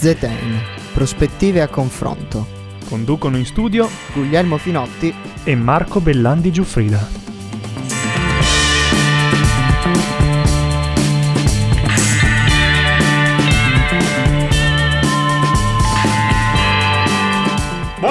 Zetain, prospettive a confronto. Conducono in studio Guglielmo Finotti e Marco Bellandi Giuffrida.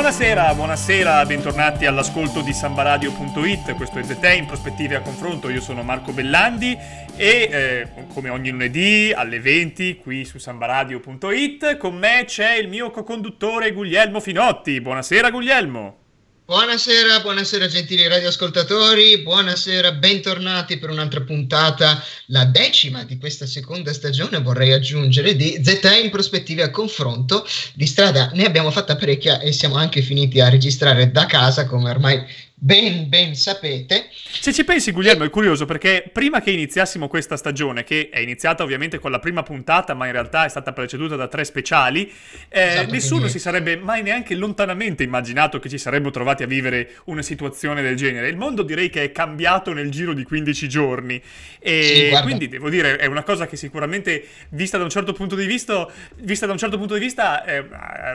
Buonasera, buonasera, bentornati all'ascolto di sambaradio.it, questo è ZT in prospettive a confronto, io sono Marco Bellandi e eh, come ogni lunedì alle 20 qui su sambaradio.it con me c'è il mio co-conduttore Guglielmo Finotti, buonasera Guglielmo. Buonasera, buonasera gentili radioascoltatori, buonasera, bentornati per un'altra puntata, la decima di questa seconda stagione, vorrei aggiungere, di ZE in prospettive a confronto. Di strada ne abbiamo fatta parecchia e siamo anche finiti a registrare da casa, come ormai ben ben sapete. Se ci pensi Guglielmo è curioso perché prima che iniziassimo questa stagione, che è iniziata ovviamente con la prima puntata ma in realtà è stata preceduta da tre speciali, eh, esatto, nessuno quindi... si sarebbe mai neanche lontanamente immaginato che ci saremmo trovati a vivere una situazione del genere. Il mondo direi che è cambiato nel giro di 15 giorni e sì, quindi devo dire è una cosa che sicuramente vista da un certo punto di vista, vista da un certo punto di vista eh,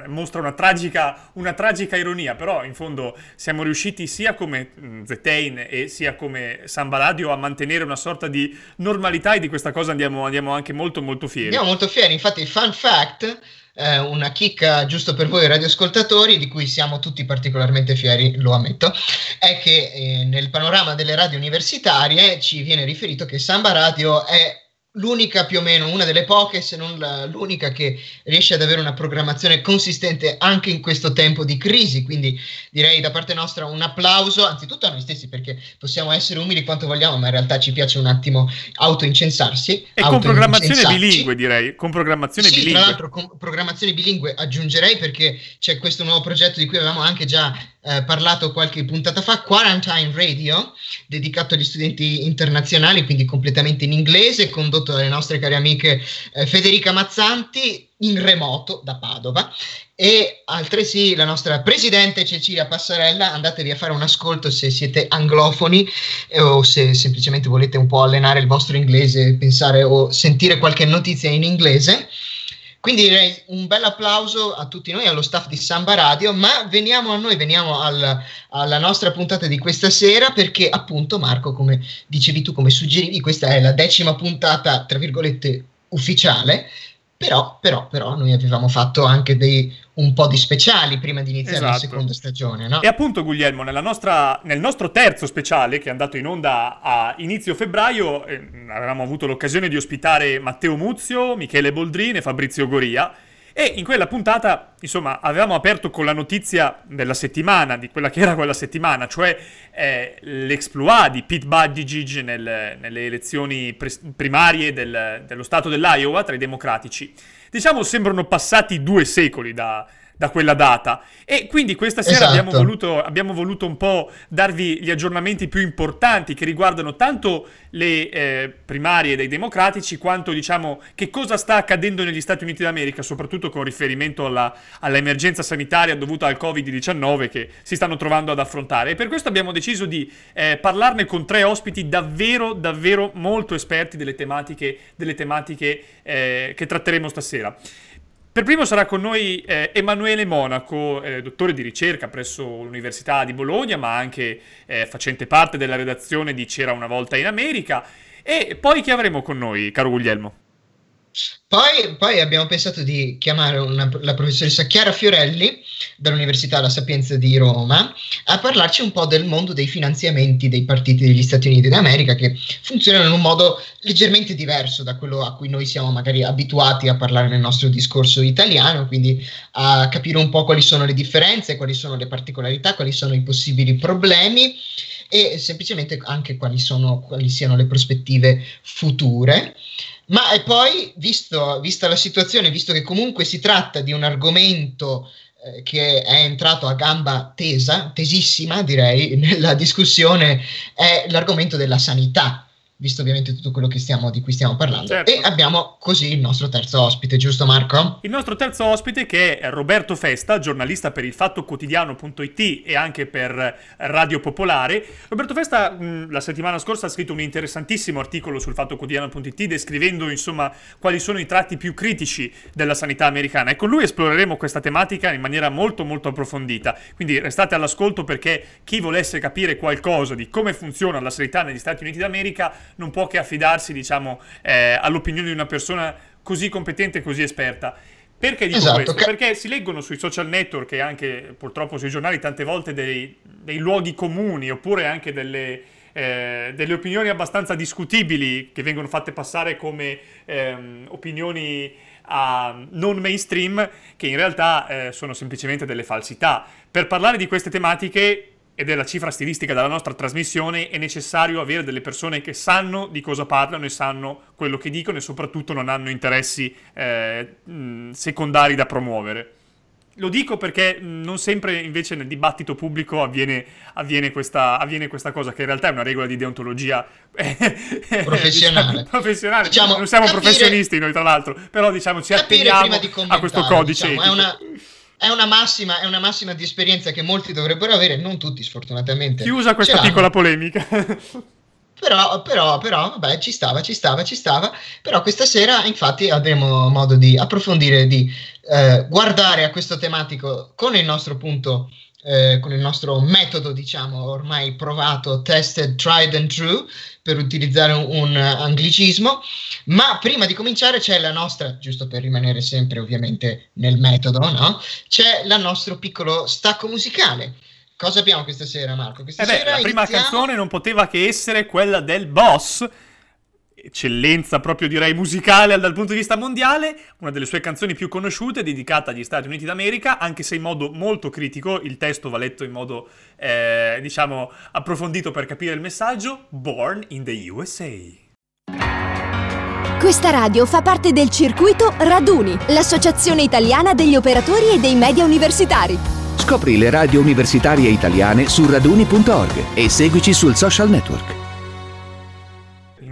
mostra una tragica, una tragica ironia, però in fondo siamo riusciti sia come mm, Zetain e sia come Samba Radio a mantenere una sorta di normalità e di questa cosa andiamo, andiamo anche molto molto fieri. Andiamo molto fieri, infatti fun fact, eh, una chicca giusto per voi radioascoltatori di cui siamo tutti particolarmente fieri, lo ammetto, è che eh, nel panorama delle radio universitarie ci viene riferito che Samba Radio è l'unica più o meno, una delle poche, se non la, l'unica che riesce ad avere una programmazione consistente anche in questo tempo di crisi. Quindi direi da parte nostra un applauso, anzitutto a noi stessi, perché possiamo essere umili quanto vogliamo, ma in realtà ci piace un attimo autoincensarsi. E con programmazione bilingue, direi. Con programmazione sì, bilingue. Tra l'altro, con programmazione bilingue aggiungerei perché c'è questo nuovo progetto di cui avevamo anche già eh, parlato qualche puntata fa, Quarantine Radio, dedicato agli studenti internazionali, quindi completamente in inglese, condotto dalle nostre care amiche eh, Federica Mazzanti in remoto da Padova. E altresì la nostra presidente Cecilia Passarella. Andatevi a fare un ascolto se siete anglofoni eh, o se semplicemente volete un po' allenare il vostro inglese pensare o sentire qualche notizia in inglese quindi direi un bel applauso a tutti noi, allo staff di Samba Radio, ma veniamo a noi, veniamo al, alla nostra puntata di questa sera perché appunto Marco, come dicevi tu, come suggerivi, questa è la decima puntata, tra virgolette, ufficiale però, però, però, noi avevamo fatto anche dei, un po' di speciali prima di iniziare esatto. la seconda stagione. No? E appunto, Guglielmo, nostra, nel nostro terzo speciale, che è andato in onda a inizio febbraio, eh, avevamo avuto l'occasione di ospitare Matteo Muzio, Michele Boldrini e Fabrizio Goria e in quella puntata, insomma, avevamo aperto con la notizia della settimana, di quella che era quella settimana, cioè eh, l'exploit di Pete Buttigieg nel, nelle elezioni pre- primarie del, dello stato dell'Iowa tra i democratici. Diciamo, sembrano passati due secoli da, da quella data. E quindi questa sera esatto. abbiamo, voluto, abbiamo, voluto, un po' darvi gli aggiornamenti più importanti che riguardano tanto le eh, primarie dei democratici quanto diciamo che cosa sta accadendo negli Stati Uniti d'America, soprattutto con riferimento alla, all'emergenza sanitaria dovuta al Covid-19 che si stanno trovando ad affrontare. E per questo abbiamo deciso di eh, parlarne con tre ospiti davvero, davvero molto esperti delle tematiche, delle tematiche eh, che tratteremo stasera. Per primo sarà con noi eh, Emanuele Monaco, eh, dottore di ricerca presso l'Università di Bologna, ma anche eh, facente parte della redazione di C'era una volta in America. E poi chi avremo con noi, caro Guglielmo? Poi, poi, abbiamo pensato di chiamare una, la professoressa Chiara Fiorelli dall'Università La Sapienza di Roma a parlarci un po' del mondo dei finanziamenti dei partiti degli Stati Uniti d'America che funzionano in un modo leggermente diverso da quello a cui noi siamo magari abituati a parlare nel nostro discorso italiano, quindi a capire un po' quali sono le differenze, quali sono le particolarità, quali sono i possibili problemi e semplicemente anche quali, sono, quali siano le prospettive future. Ma e poi, visto, vista la situazione, visto che comunque si tratta di un argomento eh, che è entrato a gamba tesa, tesissima direi, nella discussione, è l'argomento della sanità visto ovviamente tutto quello stiamo, di cui stiamo parlando. Certo. E abbiamo così il nostro terzo ospite, giusto Marco? Il nostro terzo ospite che è Roberto Festa, giornalista per il Fatto Quotidiano.it e anche per Radio Popolare. Roberto Festa mh, la settimana scorsa ha scritto un interessantissimo articolo sul Fatto Quotidiano.it descrivendo insomma quali sono i tratti più critici della sanità americana e con lui esploreremo questa tematica in maniera molto molto approfondita. Quindi restate all'ascolto perché chi volesse capire qualcosa di come funziona la sanità negli Stati Uniti d'America non può che affidarsi diciamo eh, all'opinione di una persona così competente e così esperta. Perché dico Esatto, questo? che- Perché si leggono sui social network e anche purtroppo sui giornali tante volte dei, dei luoghi comuni oppure anche delle, eh, delle opinioni abbastanza discutibili che vengono fatte passare come ehm, opinioni ah, non mainstream che in realtà eh, sono semplicemente delle falsità. Per parlare di queste tematiche ed è la cifra stilistica della nostra trasmissione, è necessario avere delle persone che sanno di cosa parlano e sanno quello che dicono e soprattutto non hanno interessi eh, secondari da promuovere. Lo dico perché non sempre invece nel dibattito pubblico avviene, avviene questa, avviene questa cosa, che in realtà è una regola di deontologia eh, Professionale. diciamo, professionale. Diciamo, non siamo capire- professionisti noi, tra l'altro, però diciamo ci atteniamo a questo codice. diciamo, è una, massima, è una massima di esperienza che molti dovrebbero avere, non tutti sfortunatamente. Chiusa questa piccola polemica. Però, però, però, vabbè, ci stava, ci stava, ci stava. Però questa sera, infatti, avremo modo di approfondire, di eh, guardare a questo tematico con il nostro punto, eh, con il nostro metodo, diciamo, ormai provato, tested, tried and true, per utilizzare un, un anglicismo. Ma prima di cominciare c'è la nostra, giusto per rimanere sempre ovviamente nel metodo, no? C'è il nostro piccolo stacco musicale. Cosa abbiamo questa sera, Marco? Questa Eh beh, sera la prima iniziamo- canzone non poteva che essere quella del boss, eccellenza proprio direi musicale dal punto di vista mondiale, una delle sue canzoni più conosciute, dedicata agli Stati Uniti d'America, anche se in modo molto critico, il testo va letto in modo, eh, diciamo, approfondito per capire il messaggio, Born in the USA. Questa radio fa parte del circuito Raduni, l'associazione italiana degli operatori e dei media universitari. Scopri le radio universitarie italiane su raduni.org e seguici sul social network.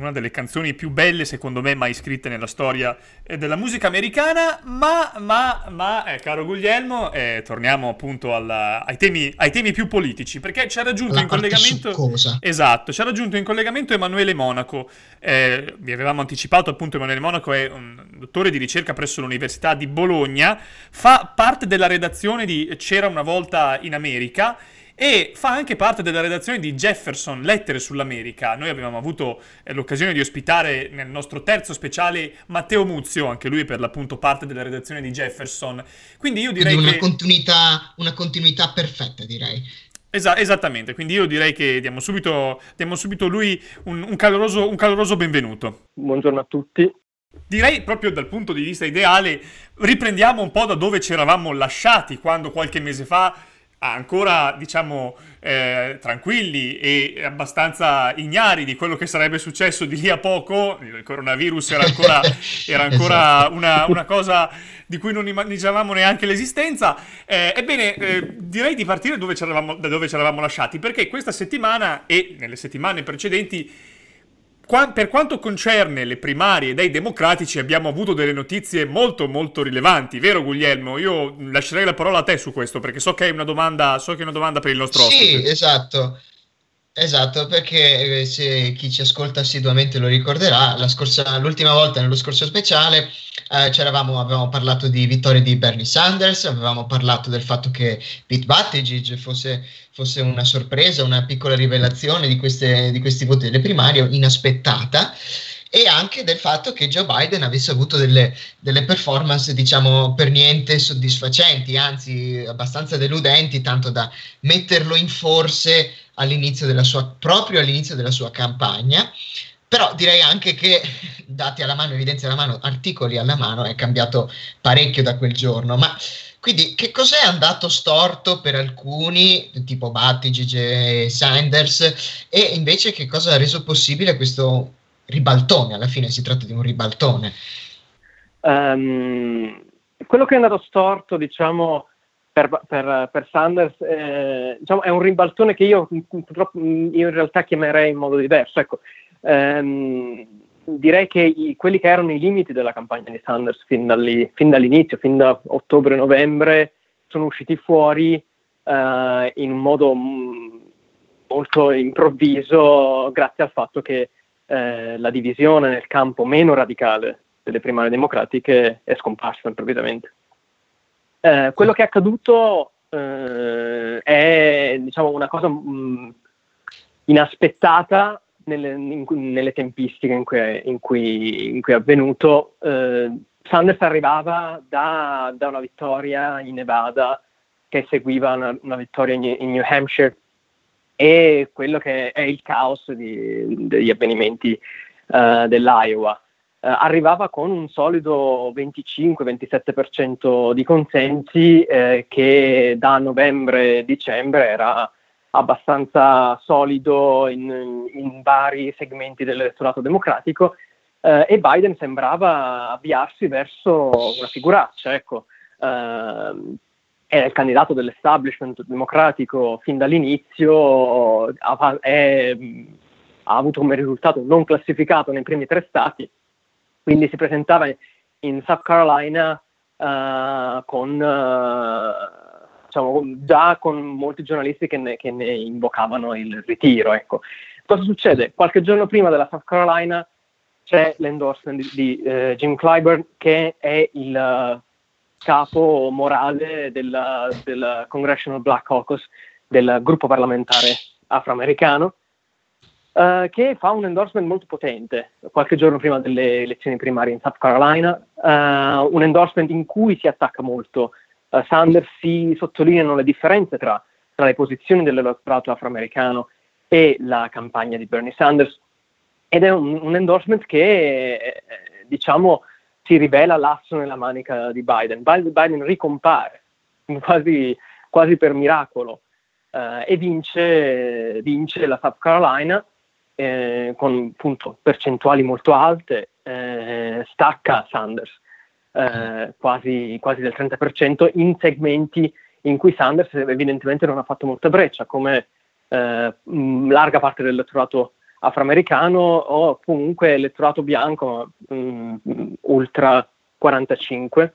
Una delle canzoni più belle, secondo me, mai scritte nella storia eh, della musica americana. Ma, ma, ma, eh, caro Guglielmo, eh, torniamo appunto alla- ai, temi, ai temi più politici, perché ci ha raggiunto in collegamento. succosa. Esatto, ci ha raggiunto in collegamento Emanuele Monaco. Eh, vi avevamo anticipato appunto Emanuele Monaco è un dottore di ricerca presso l'Università di Bologna, fa parte della redazione di C'era una volta in America e fa anche parte della redazione di Jefferson, Lettere sull'America. Noi abbiamo avuto eh, l'occasione di ospitare nel nostro terzo speciale Matteo Muzio, anche lui per l'appunto parte della redazione di Jefferson. Quindi io direi Quindi una che... continuità, una continuità perfetta, direi. Esa- esattamente, quindi io direi che diamo subito, diamo subito lui un, un caloroso, un caloroso benvenuto. Buongiorno a tutti. Direi proprio dal punto di vista ideale, riprendiamo un po' da dove ci eravamo lasciati quando qualche mese fa, ancora diciamo eh, tranquilli e abbastanza ignari di quello che sarebbe successo di lì a poco, il coronavirus era ancora, era ancora Esatto. una, una cosa di cui non immaginavamo neanche l'esistenza. Eh, ebbene, eh, direi di partire dove da dove ci eravamo lasciati, perché questa settimana e nelle settimane precedenti Qua- per quanto concerne le primarie dei democratici abbiamo avuto delle notizie molto molto rilevanti, vero Guglielmo? Io lascerei la parola a te su questo perché so che è una domanda, so che è una domanda per il nostro Sì, ospite. esatto. Esatto, perché eh, se chi ci ascolta assiduamente lo ricorderà, scorsa- l'ultima volta nello scorso speciale eh, avevamo parlato di vittoria di Bernie Sanders, avevamo parlato del fatto che Pete Buttigieg fosse, fosse una sorpresa, una piccola rivelazione di, queste- di questi voti delle primarie inaspettata e anche del fatto che Joe Biden avesse avuto delle, delle performance, diciamo, per niente soddisfacenti, anzi abbastanza deludenti, tanto da metterlo in forse all'inizio della sua, proprio all'inizio della sua campagna. Però direi anche che, dati alla mano, evidenze alla mano, articoli alla mano, è cambiato parecchio da quel giorno. Ma quindi che cos'è andato storto per alcuni, tipo Buttigieg e Sanders, e invece che cosa ha reso possibile questo ribaltone? Alla fine si tratta di un ribaltone. Ehm, quello che è andato storto, diciamo, per, per- per Sanders eh, diciamo, è un ribaltone che io purtroppo io in realtà chiamerei in modo diverso. Ecco, ehm, direi che i, quelli che erano i limiti della campagna di Sanders fin, fin dall'inizio, fin da ottobre-novembre, sono usciti fuori eh, in un modo m- molto improvviso grazie al fatto che eh, la divisione nel campo meno radicale delle primarie democratiche è scomparsa improvvisamente. Eh, quello che è accaduto eh, è diciamo, una cosa mh, inaspettata nelle, in, nelle, tempistiche in cui, è, in cui, in cui è avvenuto. Eh, Sanders arrivava da, da, una vittoria in Nevada che seguiva una, una vittoria in, in, New Hampshire e quello che è il caos di, degli avvenimenti uh, dell'Iowa. Uh, arrivava con un solido 25-27% di consensi eh, che da novembre-dicembre era abbastanza solido in, in vari segmenti dell'elettorato democratico eh, e Biden sembrava avviarsi verso una figuraccia. Ecco. Eh, è il candidato dell'establishment democratico fin dall'inizio, ha, è, ha avuto come risultato non classificato nei primi tre stati, quindi si presentava in South Carolina uh, con, uh, diciamo, già con molti giornalisti che ne, che ne invocavano il ritiro. Ecco. Cosa succede? Qualche giorno prima della South Carolina c'è l'endorsement di, di uh, Jim Clyburn, che è il capo morale del, del Congressional Black Caucus, del gruppo parlamentare afroamericano, uh, che fa un endorsement molto potente. Qualche giorno prima delle elezioni primarie in South Carolina, uh, un endorsement in cui si attacca molto. Uh, Sanders, si sottolineano le differenze tra, tra le posizioni dell'elettorato afroamericano e la campagna di Bernie Sanders. Ed è un, un endorsement che diciamo si rivela l'asso nella manica di Biden. Biden ricompare quasi, quasi per miracolo eh, e vince, vince, la South Carolina eh, con appunto, percentuali molto alte, eh, stacca Sanders eh, quasi, quasi del 30% in segmenti in cui Sanders evidentemente non ha fatto molta breccia, come eh, larga parte dell'elettorato afroamericano o comunque elettorato bianco mh, mm, ultra 45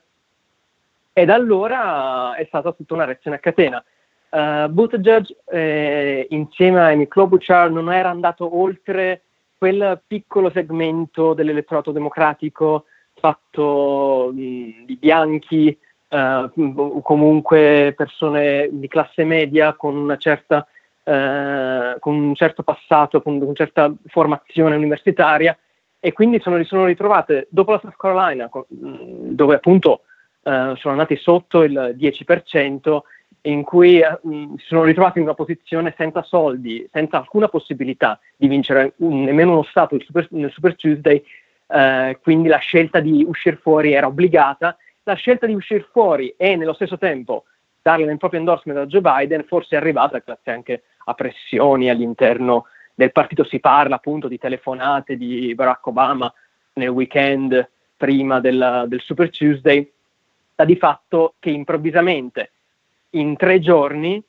e da allora è stata tutta una reazione a catena. Uh, Buttigieg eh, insieme a Amy Klobuchar non era andato oltre quel piccolo segmento dell'elettorato democratico fatto mh, mm, di bianchi, uh, comunque persone di classe media con una certa eh, con un certo passato, con una certa formazione universitaria e quindi sono, sono ritrovate dopo la South Carolina, mm, dove appunto eh, sono andati sotto il 10%, in cui eh, mm, si sono ritrovati in una posizione senza soldi, senza alcuna possibilità di vincere nemmeno uno Stato Super, nel Super Tuesday, eh, quindi la scelta di uscire fuori era obbligata. La scelta di uscire fuori e nello stesso tempo darle nel proprio endorsement a Joe Biden forse è arrivata grazie anche a pressioni all'interno del partito. Si parla appunto di telefonate di Barack Obama nel weekend prima del, del Super Tuesday, sta di fatto che improvvisamente in tre giorni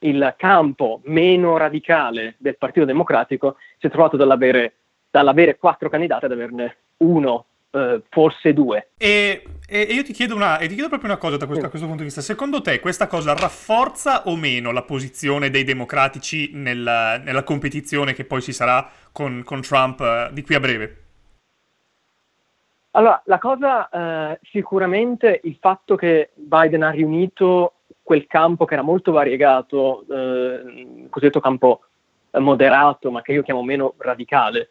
il campo meno radicale del Partito Democratico si è trovato dall'avere, dall'avere quattro candidati ad averne uno eh, forse due. E, e, io ti chiedo, una, ti chiedo, proprio una cosa da questo, da questo, punto di vista. Secondo te questa cosa rafforza o meno la posizione dei democratici nella, nella competizione che poi ci sarà con, con Trump eh, di qui a breve? Allora, la cosa eh, sicuramente il fatto che Biden ha riunito quel campo che era molto variegato, eh, cosiddetto campo moderato, ma che io chiamo meno radicale,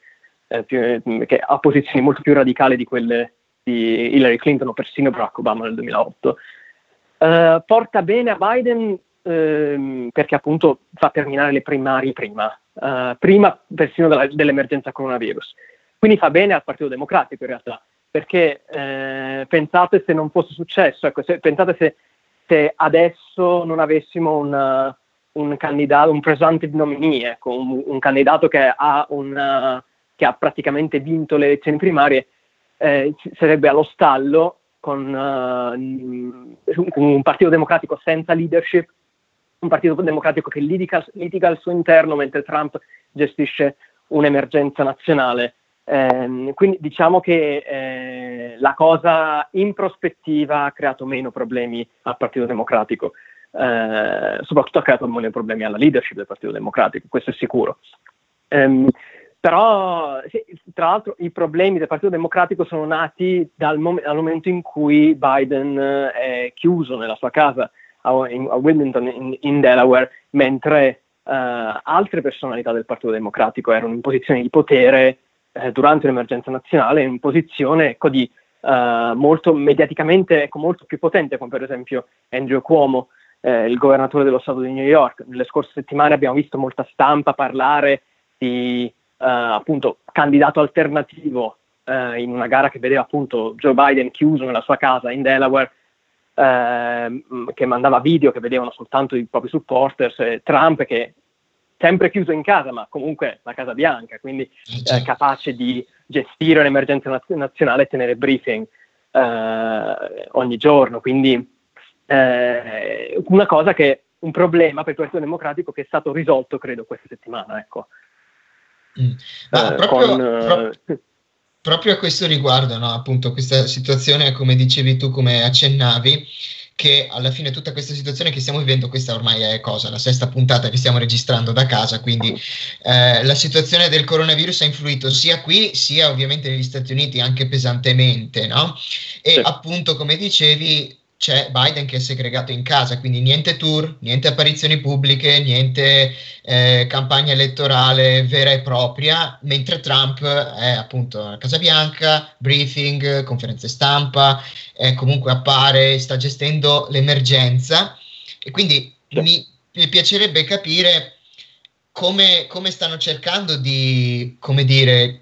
eh, più, che ha posizioni molto più radicali di quelle di Hillary Clinton o persino Barack Obama nel 2008. Eh, porta bene a Biden ehm, perché appunto fa terminare le primarie prima, eh, prima persino della, dell'emergenza coronavirus. Quindi fa bene al Partito Democratico in realtà, perché eh, pensate se non fosse successo, ecco, se, pensate se, se, adesso non avessimo un, un candidato, un presumptive nominee, ecco, un, un, candidato che ha una, che ha praticamente vinto le elezioni primarie, eh, sarebbe allo stallo con uh, un partito democratico senza leadership, un partito democratico che litiga, litiga al suo interno mentre Trump gestisce un'emergenza nazionale. Eh, quindi diciamo che eh, la cosa in prospettiva ha creato meno problemi al Partito Democratico, eh, soprattutto ha creato meno problemi alla leadership del Partito Democratico, questo è sicuro. Però, sì, tra l'altro, i problemi del Partito Democratico sono nati dal, mom- dal momento in cui Biden è chiuso nella sua casa a, in, a Wilmington, in, in, Delaware, mentre uh, altre personalità del Partito Democratico erano in posizione di potere eh, durante l'emergenza nazionale, in posizione ecco, di, uh, molto mediaticamente ecco, molto più potente, come per esempio Andrew Cuomo, eh, il governatore dello Stato di New York. Nelle scorse settimane abbiamo visto molta stampa parlare di eh, appunto candidato alternativo eh, in una gara che vedeva appunto Joe Biden chiuso nella sua casa in Delaware, eh, che mandava video che vedevano soltanto i propri supporters, e Trump che sempre chiuso in casa, ma comunque la Casa Bianca, quindi eh, capace di gestire l'emergenza naz- nazionale e tenere briefing eh, ogni giorno. Quindi eh, una cosa che un problema per il Partito Democratico che è stato risolto, credo, questa settimana. Ecco. Mm. Ma eh, proprio, con, pro- proprio, a questo riguardo, no? appunto, questa situazione, come dicevi tu, come accennavi, che alla fine tutta questa situazione che stiamo vivendo, questa ormai è cosa, la sesta puntata che stiamo registrando da casa, quindi eh, la situazione del coronavirus ha influito sia qui sia ovviamente negli Stati Uniti anche pesantemente, no? E sì. appunto, come dicevi, c'è Biden che è segregato in casa, quindi niente tour, niente apparizioni pubbliche, niente eh, campagna elettorale vera e propria, mentre Trump è appunto a Casa Bianca, briefing, conferenze stampa, eh, comunque appare, sta gestendo l'emergenza. E quindi mi, mi piacerebbe capire come, come stanno cercando di, come dire,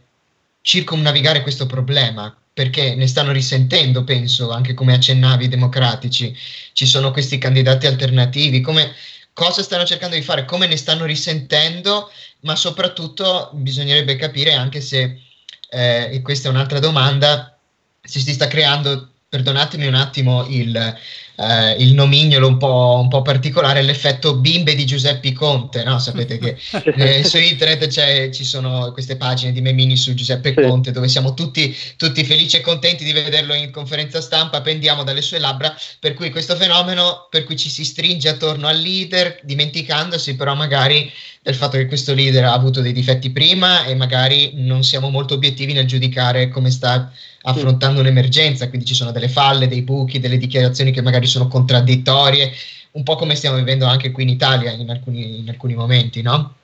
circumnavigare questo problema, perché ne stanno risentendo, penso, anche come accennavi i democratici. Ci sono questi candidati alternativi, come, cosa stanno cercando di fare, come ne stanno risentendo, ma soprattutto bisognerebbe capire anche se, eh, e questa è un'altra domanda, se si sta creando, perdonatemi un attimo il, eh, il nomignolo un po', un po', particolare, l'effetto bimbe di Giuseppe Conte, no? Sapete che eh, su internet ci sono queste pagine di memini su Giuseppe sì. Conte dove siamo tutti, tutti, felici e contenti di vederlo in conferenza stampa, pendiamo dalle sue labbra, per cui questo fenomeno per cui ci si stringe attorno al leader, dimenticandosi però magari del fatto che questo leader ha avuto dei difetti prima e magari non siamo molto obiettivi nel giudicare come sta affrontando sì. un'emergenza, quindi ci sono delle falle, dei buchi, delle dichiarazioni che magari sono contraddittorie, un po' come stiamo vivendo anche qui in Italia in alcuni, in alcuni momenti, no?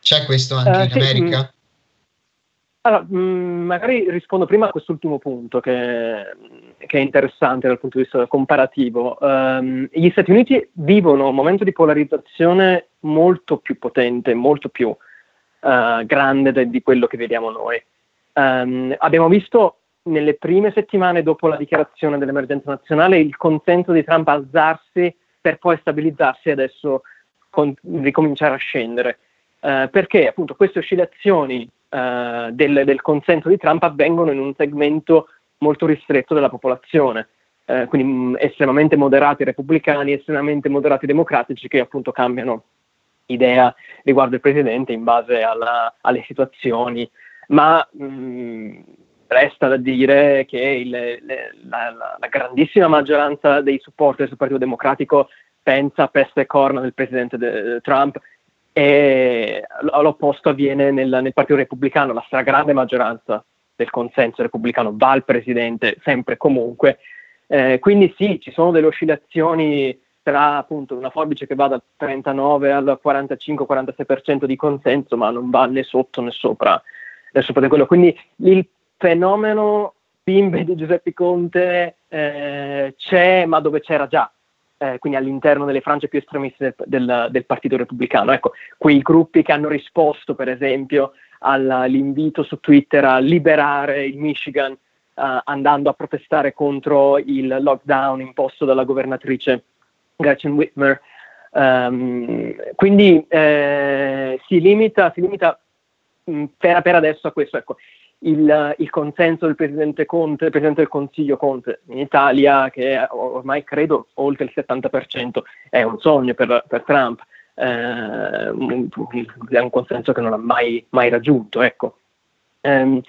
C'è questo anche uh, in sì, America? Mh. Allora, mh, magari rispondo prima a quest'ultimo punto che, che, è interessante dal punto di vista comparativo. Um, gli Stati Uniti vivono un momento di polarizzazione molto più potente, molto più uh, grande de- di quello che vediamo noi. Um, abbiamo visto nelle prime settimane dopo la dichiarazione dell'emergenza nazionale il consenso di Trump alzarsi per poi stabilizzarsi e adesso con- ricominciare a scendere. Uh, perché appunto queste oscillazioni uh, del, del, consenso di Trump avvengono in un segmento molto ristretto della popolazione, uh, quindi mh, estremamente moderati repubblicani, estremamente moderati democratici che appunto cambiano idea riguardo il presidente in base alla, alle situazioni, ma mh, resta da dire che il, le, la, la, la, grandissima maggioranza dei supporter del Partito Democratico pensa peste e corna del presidente de, Trump e l'opposto avviene nel, nel, Partito Repubblicano, la stragrande maggioranza del consenso repubblicano va al presidente sempre e comunque. Eh, quindi sì, ci sono delle oscillazioni tra appunto una forbice che va dal 39 al 45-46% di consenso, ma non va né sotto né sopra, né sopra di quello. Quindi il fenomeno bimbe di Giuseppe Conte eh, c'è, ma dove c'era già, eh, quindi all'interno delle frange più estremiste del, del, del, Partito Repubblicano. Ecco, quei gruppi che hanno risposto, per esempio, all'invito su Twitter a liberare il Michigan eh, andando a protestare contro il lockdown imposto dalla governatrice Gretchen Whitmer. Um, quindi eh, si limita, si limita mh, per, per, adesso a questo. Ecco il, il, consenso del Presidente Conte, Presidente del Consiglio Conte in Italia, che è ormai credo oltre il 70%, è un sogno per, per Trump. eh, un, un, consenso che non ha mai, mai raggiunto. Ecco. Um,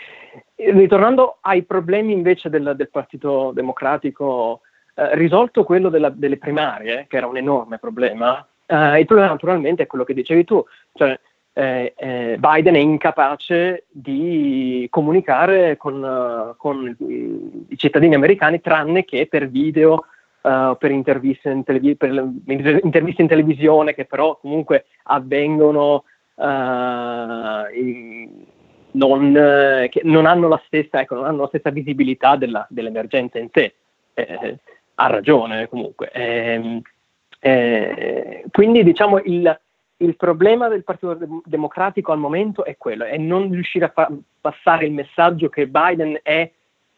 ritornando ai problemi invece del, del Partito Democratico, eh, risolto quello della, delle primarie, che era un enorme problema, eh, il problema naturalmente è quello che dicevi tu, cioè eh, eh Biden è incapace di comunicare con, con, i cittadini americani tranne che per video, uh, per, interviste in televi- per interviste in televisione che però comunque avvengono uh, in, non, eh, che non hanno la stessa, ecco, non hanno la stessa visibilità della, dell'emergenza in sé. Eh, ha ragione comunque. Eh, eh, quindi diciamo il, il, problema del Partito Democratico al momento è quello, è non riuscire a far passare il messaggio che Biden è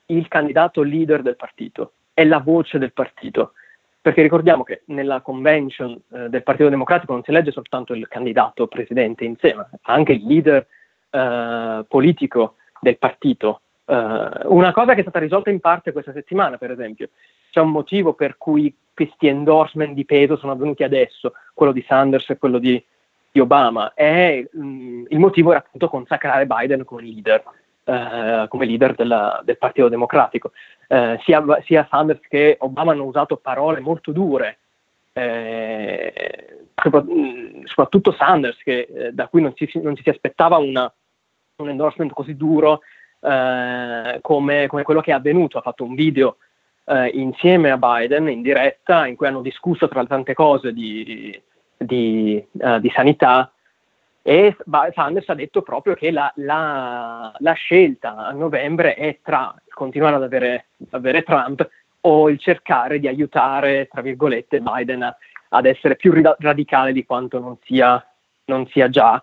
il candidato leader del partito, è la voce del partito. Perché ricordiamo che nella convention eh, del Partito Democratico non si elegge soltanto il candidato presidente insieme, anche il leader eh, politico del partito. Uh, una cosa che è stata risolta in parte questa settimana, per esempio, c'è un motivo per cui questi endorsement di peso sono avvenuti adesso, quello di Sanders e quello di, di Obama, e mh, mm, il motivo era appunto consacrare Biden come leader, uh, come leader della, del Partito Democratico. Uh, sia, sia, Sanders che Obama hanno usato parole molto dure, eh, mm, soprattutto Sanders, che, eh, da cui non ci, non ci si aspettava una, un endorsement così duro eh, come, come, quello che è avvenuto. Ha fatto un video eh, insieme a Biden in diretta in cui hanno discusso tra tante cose di, di, uh, di sanità e Sanders ha detto proprio che la, la, la, scelta a novembre è tra continuare ad avere, avere, Trump o il cercare di aiutare, tra virgolette, Biden ad essere più radicale di quanto non sia, non sia già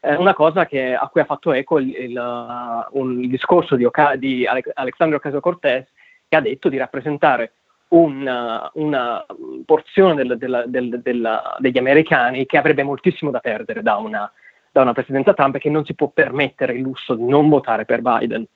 è una cosa che, a cui ha fatto eco il, il, uh, un, discorso di, Oca- di Alex- Alexandro Ocasio-Cortez che ha detto di rappresentare una, uh, una porzione del, del, del, della, degli americani che avrebbe moltissimo da perdere da una, da una, presidenza Trump e che non si può permettere il lusso di non votare per Biden uh,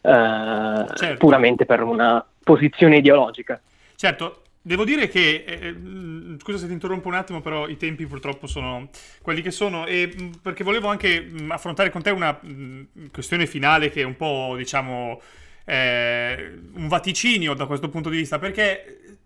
certo. puramente per una posizione ideologica. Certo, Devo dire che, eh, eh, scusa se ti interrompo un attimo, però i tempi purtroppo sono quelli che sono, e, mm, perché volevo anche mm, affrontare con te una mm, questione finale che è un po', diciamo, eh, un vaticinio da questo punto di vista, perché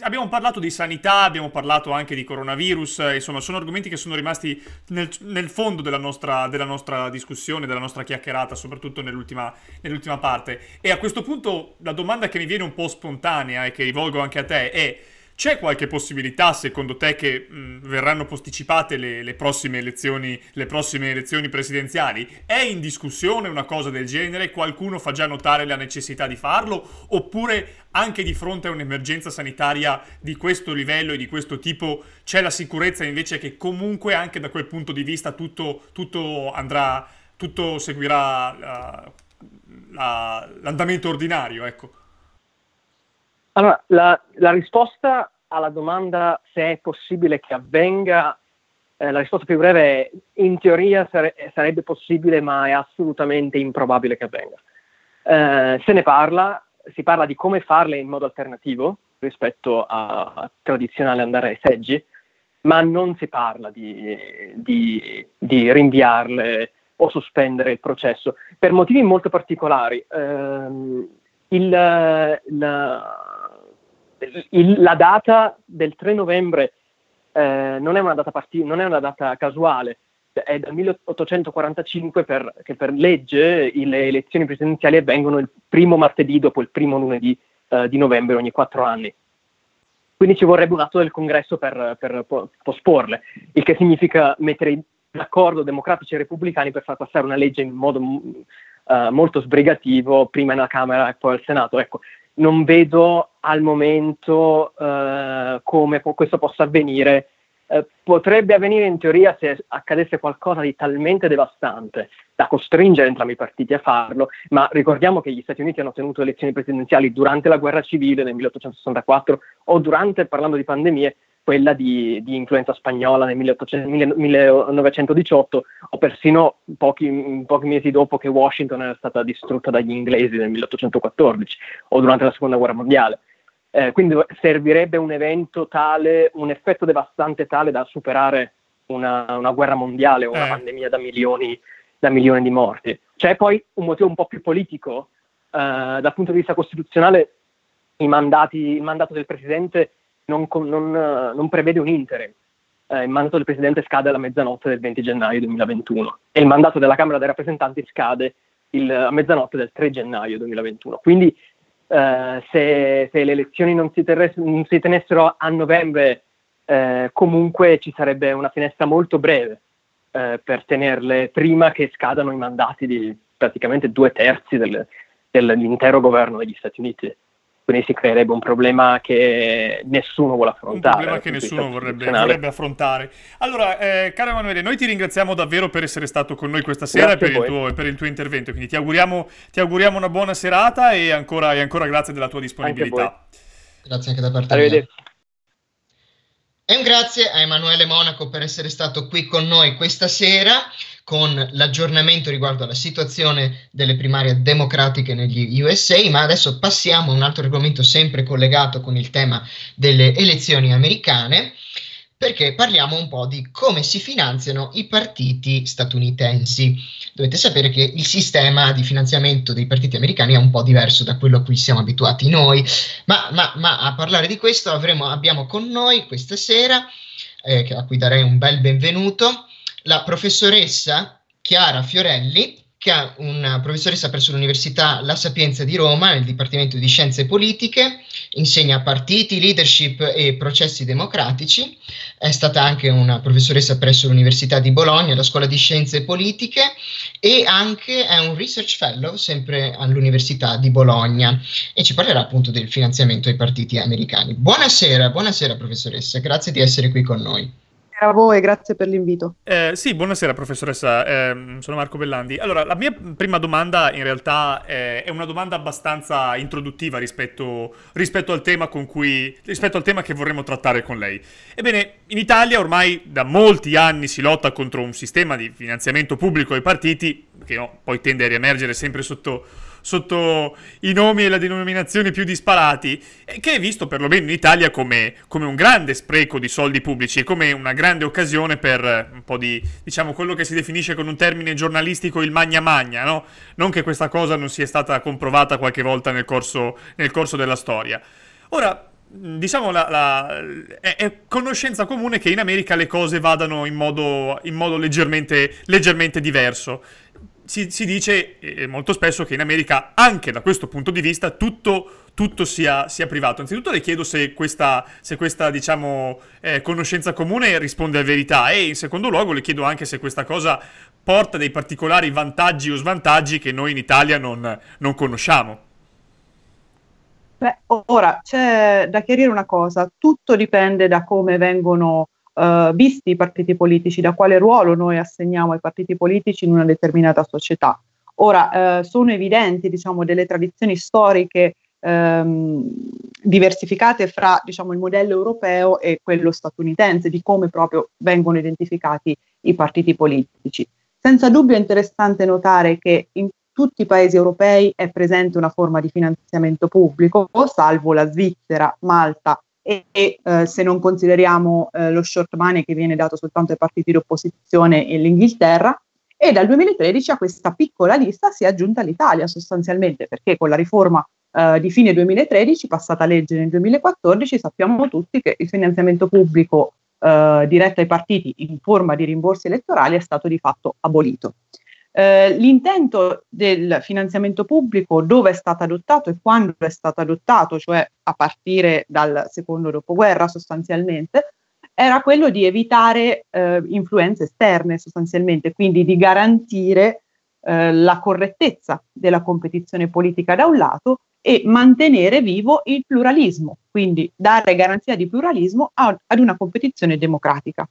Abbiamo parlato di sanità, abbiamo parlato anche di coronavirus, eh, insomma sono argomenti che sono rimasti nel, nel fondo della nostra, della nostra, discussione, della nostra chiacchierata, soprattutto nell'ultima, nell'ultima parte. E a questo punto la domanda che mi viene un po' spontanea e che rivolgo anche a te è c'è qualche possibilità, secondo te, che mh, verranno posticipate le, le, prossime elezioni, le prossime elezioni presidenziali? È in discussione una cosa del genere? Qualcuno fa già notare la necessità di farlo? Oppure anche di fronte a un'emergenza sanitaria di questo livello e di questo tipo c'è la sicurezza invece che comunque anche da quel punto di vista tutto, tutto andrà, tutto seguirà uh, la, l'andamento ordinario, ecco? Allora, la, la, risposta alla domanda se è possibile che avvenga, eh, la risposta più breve è in teoria sare- sarebbe possibile, ma è assolutamente improbabile che avvenga. Eh, se ne parla, si parla di come farle in modo alternativo rispetto a, a tradizionale andare ai seggi, ma non si parla di, di, di rinviarle o sospendere il processo per motivi molto particolari. Eh, il, la, il, la data del 3 novembre eh, non, è una data parti- non è una data casuale, è dal 1845 per, che per legge le elezioni presidenziali avvengono il primo martedì dopo il primo lunedì eh, di novembre ogni quattro anni. Quindi ci vorrebbe un atto del congresso per, per posporle, il che significa mettere d'accordo democratici e repubblicani per far passare una legge in modo uh, molto sbrigativo, prima nella Camera e poi al Senato. Ecco, non vedo al momento uh, come po- questo possa avvenire. Uh, potrebbe avvenire in teoria se accadesse qualcosa di talmente devastante da costringere entrambi i partiti a farlo, ma ricordiamo che gli Stati Uniti hanno tenuto elezioni presidenziali durante la guerra civile nel 1864 o durante, parlando di pandemie, quella di, di influenza spagnola nel 1800, 1918 o persino pochi, pochi, mesi dopo che Washington era stata distrutta dagli inglesi nel 1814 o durante la seconda guerra mondiale. Eh, quindi servirebbe un evento tale, un effetto devastante tale da superare una, una guerra mondiale o una Eh. pandemia da milioni, da milioni di morti. C'è poi un motivo un po' più politico, eh, dal punto di vista costituzionale i mandati, il mandato del Presidente non, non, eh, non prevede un interim. Eh, il mandato del Presidente scade alla mezzanotte del 20 gennaio 2021 e il mandato della Camera dei Rappresentanti scade il- a mezzanotte del 3 gennaio 2021. Quindi eh, se, se le elezioni non si, terres- non si tenessero a novembre, eh, comunque ci sarebbe una finestra molto breve eh, per tenerle prima che scadano i mandati di praticamente due terzi del- dell'intero governo degli Stati Uniti. Quindi si creerebbe un problema che nessuno vuole Un affrontare. problema dal che nessuno vorrebbe, vorrebbe affrontare. Allora, eh, caro Emanuele, noi ti ringraziamo davvero per essere stato con noi questa sera e per il, tuo, per il tuo intervento. Quindi ti auguriamo, ti auguriamo una buona serata e ancora, e ancora grazie della tua disponibilità. Grazie anche da parte mia. E un grazie a Emanuele Monaco per essere stato qui con noi questa sera con l'aggiornamento riguardo alla situazione delle primarie democratiche negli USA, ma adesso passiamo a un altro argomento sempre collegato con il tema delle elezioni americane, perché parliamo un po' di come si finanziano i partiti statunitensi. Dovete sapere che il sistema di finanziamento dei partiti americani è un po' diverso da quello a cui siamo abituati noi, ma, ma- ma a parlare di questo avremo- abbiamo con noi questa sera, eh, a cui darei un bel benvenuto, la professoressa Chiara Fiorelli, che è una professoressa presso l'Università La Sapienza di Roma, nel Dipartimento di Scienze Politiche, insegna partiti, leadership e processi democratici, è stata anche una professoressa presso l'Università di Bologna, la Scuola di Scienze Politiche e anche è un research fellow sempre all'Università di Bologna e ci parlerà appunto del finanziamento ai partiti americani. Buonasera, buonasera professoressa, grazie di essere qui con noi. A voi, grazie per l'invito. Eh, sì, buonasera professoressa, ehm, sono Marco Bellandi. Allora, la mia prima domanda in realtà eh, è una domanda abbastanza introduttiva rispetto, rispetto al tema con cui, rispetto al tema che vorremmo trattare con lei. Ebbene, in Italia ormai da molti anni si lotta contro un sistema di finanziamento pubblico ai partiti, che no, poi tende a riemergere sempre sotto, sotto i nomi e le denominazioni più disparati, che è visto perlomeno in Italia come, come un grande spreco di soldi pubblici e come una grande occasione per eh, un po' di, diciamo, quello che si definisce con un termine giornalistico il magna magna, no? Non che questa cosa non sia stata comprovata qualche volta nel corso, nel corso della storia. Ora, diciamo, la, la- è, è conoscenza comune che in America le cose vadano in modo, in modo leggermente, leggermente diverso. Si, si dice eh, molto spesso che in America, anche da questo punto di vista, tutto, tutto sia, sia privato. Anzitutto le chiedo se questa, se questa diciamo, eh, conoscenza comune risponde a verità e in secondo luogo le chiedo anche se questa cosa porta dei particolari vantaggi o svantaggi che noi in Italia non, non conosciamo. Beh, ora c'è da chiarire una cosa, tutto dipende da come vengono eh, visti i partiti politici, da quale ruolo noi assegniamo ai partiti politici in una determinata società. Ora, eh, sono evidenti, diciamo, delle tradizioni storiche ehm, diversificate fra, diciamo, il modello europeo e quello statunitense, di come proprio vengono identificati i partiti politici. Senza dubbio è interessante notare che in tutti i paesi europei è presente una forma di finanziamento pubblico, salvo la Svizzera, Malta e, eh, se non consideriamo eh, lo short money che viene dato soltanto ai partiti di opposizione e l'Inghilterra. E dal 2013 a questa piccola lista si è aggiunta l'Italia sostanzialmente, perché con la riforma eh, di fine 2013, passata legge nel 2014, sappiamo tutti che il finanziamento pubblico eh, diretto ai partiti in forma di rimborsi elettorali è stato di fatto abolito. Eh, l'intento del finanziamento pubblico, dove è stato adottato e quando è stato adottato, cioè a partire dal secondo dopoguerra sostanzialmente, era quello di evitare eh, influenze esterne sostanzialmente, quindi di garantire eh, la correttezza della competizione politica da un lato e mantenere vivo il pluralismo, quindi dare garanzia di pluralismo ad una competizione democratica.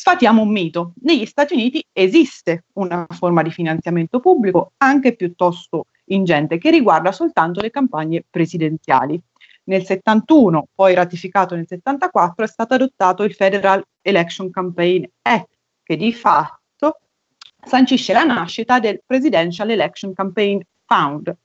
Sfatiamo un mito. Negli Stati Uniti esiste una forma di finanziamento pubblico anche piuttosto ingente che riguarda soltanto le campagne presidenziali. Nel 71, poi ratificato nel 74, è stato adottato il Federal Election Campaign Act, che di fatto sancisce la nascita del Presidential Election Campaign Fund.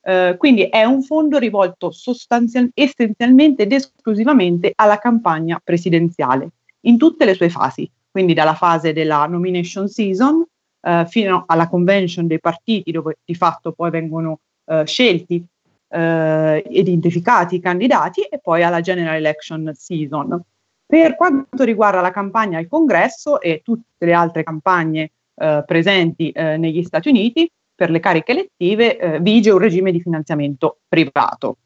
Eh, quindi è un fondo rivolto sostanzial- essenzialmente ed esclusivamente alla campagna presidenziale, in tutte le sue fasi, quindi dalla fase della nomination season eh, fino alla convention dei partiti dove di fatto poi vengono eh, scelti eh, identificati i candidati e poi alla general election season. Per quanto riguarda la campagna al congresso e tutte le altre campagne eh, presenti eh, negli Stati Uniti, per le cariche elettive eh, vige un regime di finanziamento privato.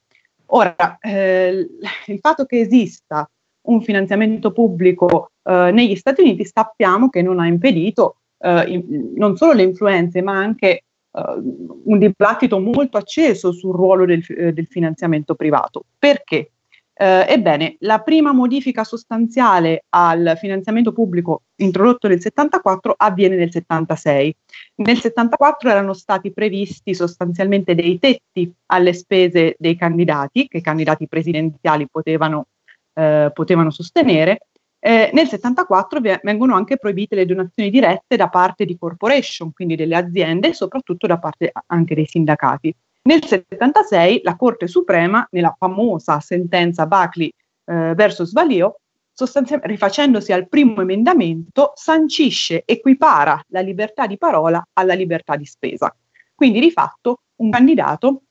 Ora, il fatto che esista un finanziamento pubblico eh, negli Stati Uniti sappiamo che non ha impedito eh, in, non solo le influenze, ma anche un dibattito molto acceso sul ruolo del, del finanziamento privato. Perché? Eh, ebbene, la prima modifica sostanziale al finanziamento pubblico introdotto nel 74 avviene nel 76. Nel 74 erano stati previsti sostanzialmente dei tetti alle spese dei candidati, che i candidati presidenziali potevano, eh, potevano sostenere. Eh, nel 74 v- vengono anche proibite le donazioni dirette da parte di corporation, quindi delle aziende, e soprattutto da parte anche dei sindacati. Nel 76 la Corte Suprema, nella famosa sentenza Buckley eh, versus Valio, rifacendosi al primo emendamento, sancisce, equipara la libertà di parola alla libertà di spesa. Quindi di fatto un candidato,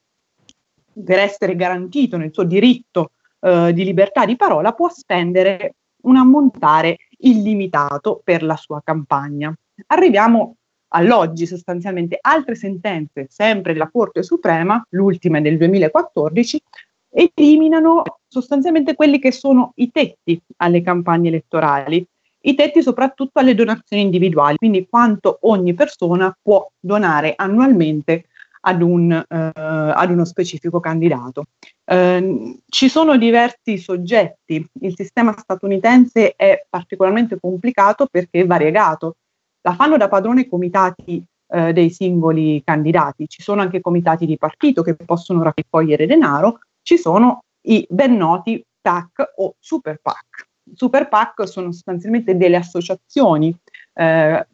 per essere garantito nel suo diritto eh, di libertà di parola, può spendere un ammontare illimitato per la sua campagna. Arriviamo all'oggi sostanzialmente altre sentenze, sempre della Corte Suprema, l'ultima del 2014, eliminano sostanzialmente quelli che sono i tetti alle campagne elettorali, i tetti soprattutto alle donazioni individuali, quindi quanto ogni persona può donare annualmente ad, un, eh, ad uno specifico candidato. Eh, ci sono diversi soggetti, il sistema statunitense è particolarmente complicato perché è variegato, la fanno da padrone i comitati eh, dei singoli candidati, ci sono anche comitati di partito che possono raccogliere denaro, ci sono i ben noti PAC o Super PAC. Super PAC sono sostanzialmente delle associazioni, eh,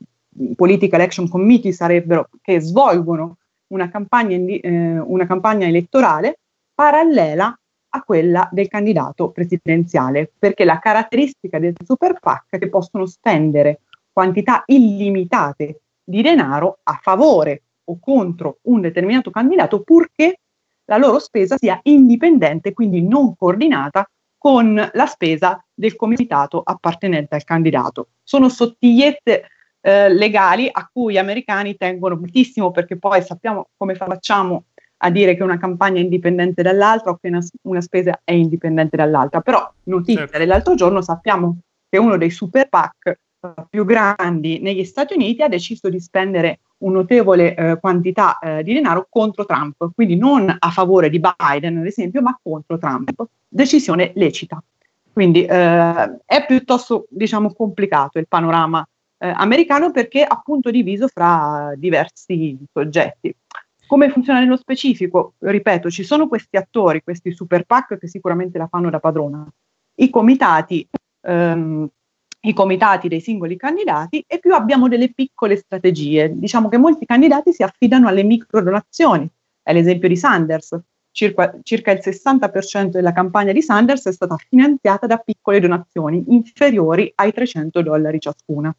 Political Action Committee sarebbero, che svolgono una campagna, eh, una campagna elettorale parallela a quella del candidato presidenziale, perché la caratteristica del Super PAC è che possono spendere quantità illimitate di denaro a favore o contro un determinato candidato purché la loro spesa sia indipendente, quindi non coordinata con la spesa del comitato appartenente al candidato. Sono sottigliezze eh, legali a cui gli americani tengono moltissimo perché poi sappiamo come facciamo a dire che una campagna è indipendente dall'altra o che una, una spesa è indipendente dall'altra. Però notizia certo. dell'altro giorno sappiamo che uno dei super PAC più grandi negli Stati Uniti ha deciso di spendere un notevole eh, quantità eh, di denaro contro Trump, quindi non a favore di Biden, ad esempio, ma contro Trump. Decisione lecita. Quindi eh, è piuttosto, diciamo, complicato il panorama eh, americano perché appunto diviso fra diversi soggetti. Come funziona nello specifico? Ripeto, ci sono questi attori, questi super PAC che sicuramente la fanno da padrona. I comitati ehm, i comitati dei singoli candidati e più abbiamo delle piccole strategie. Diciamo che molti candidati si affidano alle micro donazioni. È l'esempio di Sanders. Circa, circa il 60% della campagna di Sanders è stata finanziata da piccole donazioni inferiori ai 300 dollari ciascuna.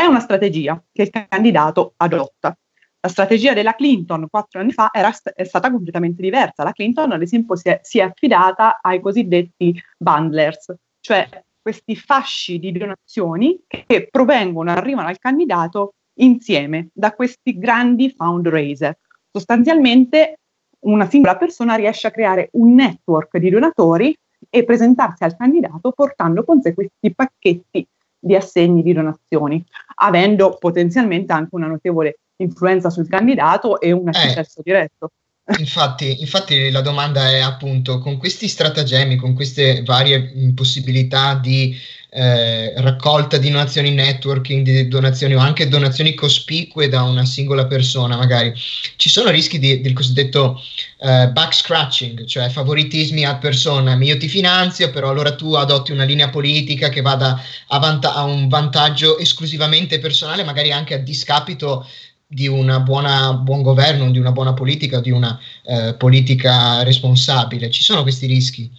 È una strategia che il candidato adotta. La strategia della Clinton quattro anni fa era, è stata completamente diversa. La Clinton, ad esempio, si è, si è affidata ai cosiddetti bundlers, cioè questi fasci di donazioni che provengono, arrivano al candidato insieme da questi grandi fundraiser. Sostanzialmente una singola persona riesce a creare un network di donatori e presentarsi al candidato portando con sé questi pacchetti di assegni di donazioni, avendo potenzialmente anche una notevole influenza sul candidato e un accesso eh. diretto. Infatti, infatti, la domanda è appunto con questi stratagemmi, con queste varie possibilità di eh, raccolta di donazioni, networking, di donazioni o anche donazioni cospicue da una singola persona, magari ci sono rischi di, del cosiddetto eh, back scratching, cioè favoritismi a persona. Io ti finanzio, però allora tu adotti una linea politica che vada a, vanta- a un vantaggio esclusivamente personale, magari anche a discapito di un buon governo, di una buona politica, di una eh, politica responsabile. Ci sono questi rischi?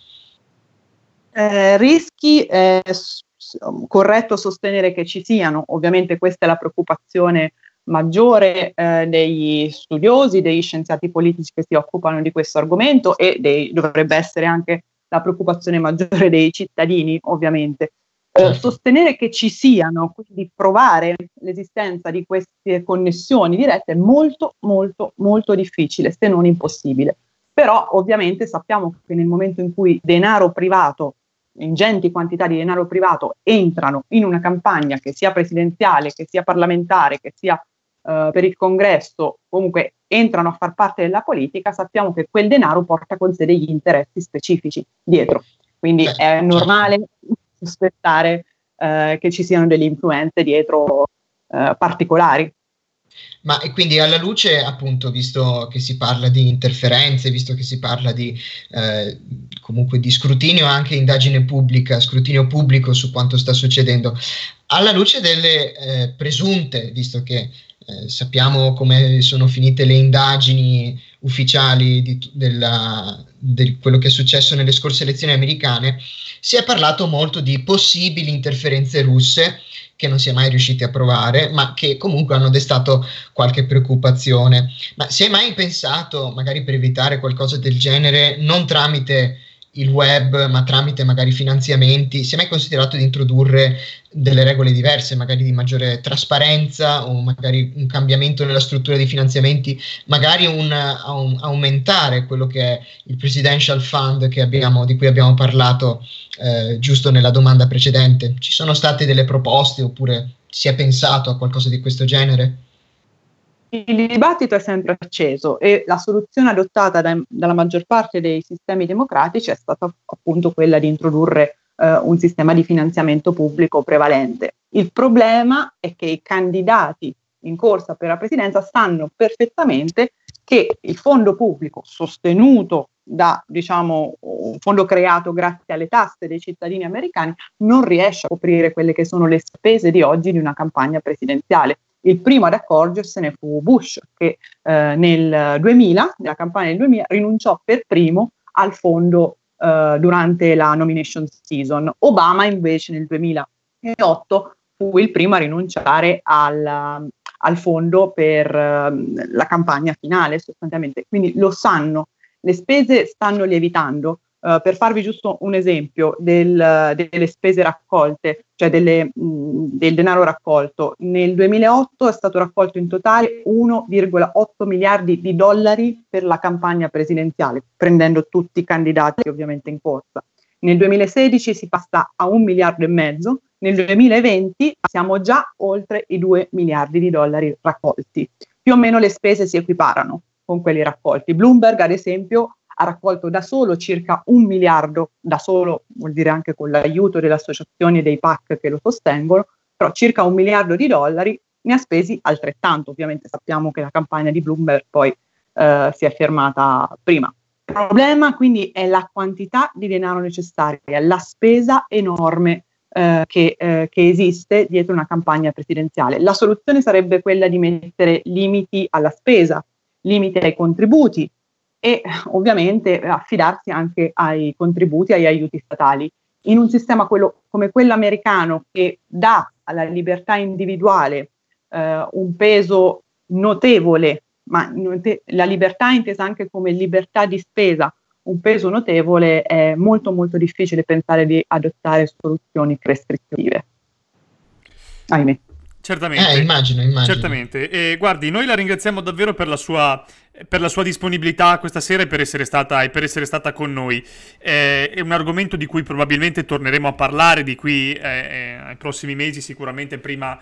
Eh, rischi eh, corretto sostenere che ci siano, ovviamente questa è la preoccupazione maggiore eh, degli studiosi, degli scienziati politici che si occupano di questo argomento e dei, dovrebbe essere anche la preoccupazione maggiore dei cittadini, ovviamente. Eh, sostenere che ci siano, quindi provare l'esistenza di queste connessioni dirette è molto, molto, molto difficile, se non impossibile. Però ovviamente sappiamo che nel momento in cui denaro privato, ingenti quantità di denaro privato entrano in una campagna che sia presidenziale, che sia parlamentare, che sia eh, per il congresso, comunque entrano a far parte della politica, sappiamo che quel denaro porta con sé degli interessi specifici dietro. Quindi è normale. Sospettare eh, che ci siano delle influenze dietro eh, particolari. Ma e quindi alla luce, appunto, visto che si parla di interferenze, visto che si parla di eh, comunque di scrutinio, anche indagine pubblica, scrutinio pubblico su quanto sta succedendo, alla luce delle eh, presunte, visto che eh, sappiamo come sono finite le indagini ufficiali di, della, di quello che è successo nelle scorse elezioni americane, si è parlato molto di possibili interferenze russe che non si è mai riusciti a provare, ma che comunque hanno destato qualche preoccupazione. Ma si è mai pensato, magari per evitare qualcosa del genere, non tramite il web, ma tramite magari finanziamenti, si è mai considerato di introdurre delle regole diverse, magari di maggiore trasparenza o magari un cambiamento nella struttura dei finanziamenti, magari un, un aumentare quello che è il presidential fund abbiamo, di cui abbiamo parlato eh, giusto nella domanda precedente. Ci sono state delle proposte oppure si è pensato a qualcosa di questo genere? Il dibattito è sempre acceso e la soluzione adottata da, dalla maggior parte dei sistemi democratici è stata appunto quella di introdurre eh, un sistema di finanziamento pubblico prevalente. Il problema è che i candidati in corsa per la presidenza sanno perfettamente che il fondo pubblico sostenuto da diciamo un fondo creato grazie alle tasse dei cittadini americani non riesce a coprire quelle che sono le spese di oggi di una campagna presidenziale il primo ad accorgersene fu Bush, che eh, nel 2000, nella campagna del 2000, rinunciò per primo al fondo eh, durante la nomination season. Obama invece nel 2008 fu il primo a rinunciare al, al fondo per uh, la campagna finale sostanzialmente. Quindi lo sanno, le spese stanno lievitando, Uh, per farvi giusto un esempio del, delle spese raccolte, cioè delle, mh, del denaro raccolto, nel 2008 è stato raccolto in totale 1,8 miliardi di dollari per la campagna presidenziale, prendendo tutti i candidati ovviamente in corsa. Nel 2016 si passa a un miliardo e mezzo, nel 2020 siamo già oltre i 2 miliardi di dollari raccolti. Più o meno le spese si equiparano con quelli raccolti. Bloomberg, ad esempio, ha raccolto da solo circa un miliardo, da solo vuol dire anche con l'aiuto delle associazioni e dei PAC che lo sostengono, però circa un miliardo di dollari ne ha spesi altrettanto. Ovviamente sappiamo che la campagna di Bloomberg poi eh, si è fermata prima. Il problema quindi è la quantità di denaro necessaria, la spesa enorme eh, che, eh, che, esiste dietro una campagna presidenziale. La soluzione sarebbe quella di mettere limiti alla spesa, limiti ai contributi, e ovviamente affidarsi anche ai contributi, agli aiuti statali. In un sistema quello, come quello americano che dà alla libertà individuale eh, un peso notevole, ma note- la libertà intesa anche come libertà di spesa, un peso notevole, è molto molto difficile pensare di adottare soluzioni restrittive. Ahimè. Certamente. Eh, immagino, immagino. Certamente. E guardi, noi la ringraziamo davvero per la sua, per la sua disponibilità questa sera e per essere stata, per essere stata con noi. Eh, è un argomento di cui probabilmente torneremo a parlare di qui eh, eh, ai prossimi mesi, sicuramente prima,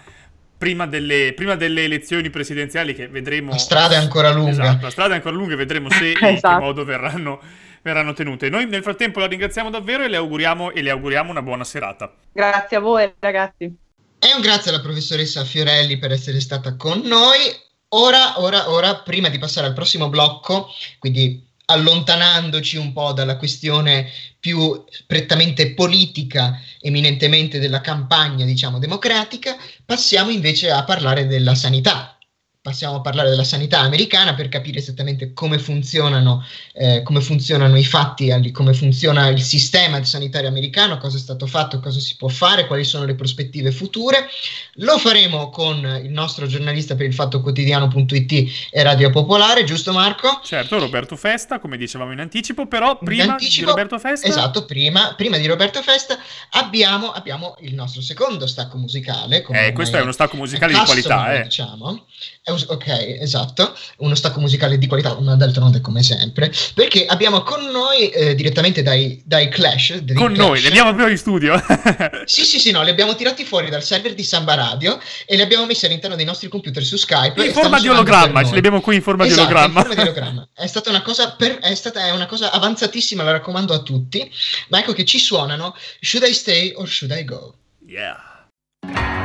prima, delle, prima, delle, elezioni presidenziali che vedremo... La strada è ancora lunga. Esatto, la strada è ancora lunga e vedremo se esatto. in che esatto. modo verranno, verranno tenute. Noi nel frattempo la ringraziamo davvero e le auguriamo, e le auguriamo una buona serata. Grazie a voi ragazzi. E un grazie alla professoressa Fiorelli per essere stata con noi. Ora, ora, ora, prima di passare al prossimo blocco, quindi allontanandoci un po' dalla questione più prettamente politica, eminentemente della campagna, diciamo, democratica, passiamo invece a parlare della sanità. Passiamo a parlare della sanità americana per capire esattamente come funzionano, eh, come funzionano i fatti, come funziona il sistema sanitario americano, cosa è stato fatto, cosa si può fare, quali sono le prospettive future. Lo faremo con il nostro giornalista per il fatto quotidiano.it e Radio Popolare, giusto Marco? Certo, Roberto Festa, come dicevamo in anticipo, però prima anticipo, di Roberto Festa... Esatto, prima, prima di Roberto Festa abbiamo, abbiamo, il nostro secondo stacco musicale. Eh, questo è uno stacco musicale di qualità, eh. diciamo ok, esatto, uno stacco musicale di qualità, ma d'altronde come sempre, perché abbiamo con noi eh, direttamente dai, dai Clash. Con Clash. noi, li abbiamo proprio in studio. sì, sì, sì, no, li abbiamo tirati fuori dal server di Samba Radio e li abbiamo messi all'interno dei nostri computer su Skype. In forma di ologramma, ce li abbiamo qui in forma esatto, di ologramma. In forma di ologramma. È stata una cosa, per, è stata è una cosa avanzatissima, la raccomando a tutti, ma ecco che ci suonano Should I Stay or Should I Go? Yeah.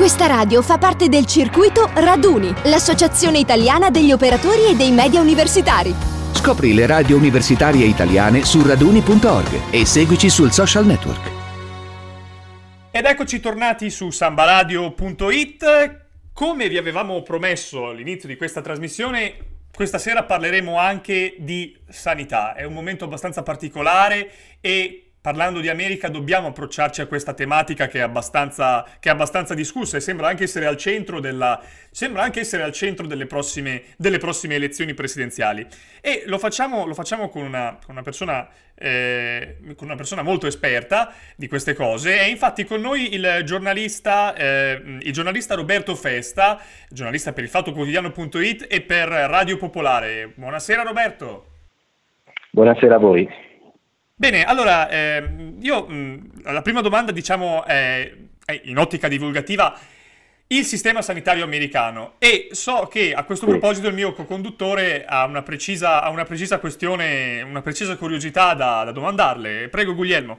Questa radio fa parte del circuito Raduni, l'associazione italiana degli operatori e dei media universitari. Scopri le radio universitarie italiane su raduni.org e seguici sul social network. Ed eccoci tornati su sambaradio.it. Come vi avevamo promesso all'inizio di questa trasmissione, questa sera parleremo anche di sanità. È un momento abbastanza particolare e parlando di America dobbiamo approcciarci a questa tematica che è abbastanza, che è abbastanza discussa e sembra anche essere al centro, della, anche essere al centro delle, prossime, delle, prossime, elezioni presidenziali. E lo facciamo, lo facciamo con, una, con, una persona, eh, con, una, persona, molto esperta di queste cose. E infatti con noi il giornalista, eh, il giornalista Roberto Festa, giornalista per il Fatto Quotidiano.it e per Radio Popolare. Buonasera Roberto. Buonasera a voi. Bene, allora, eh, io mh, la prima domanda, diciamo, è, è, in ottica divulgativa, il sistema sanitario americano e so che a questo proposito il mio co-conduttore ha una precisa, ha una precisa questione, una precisa curiosità da, da domandarle. Prego Guglielmo.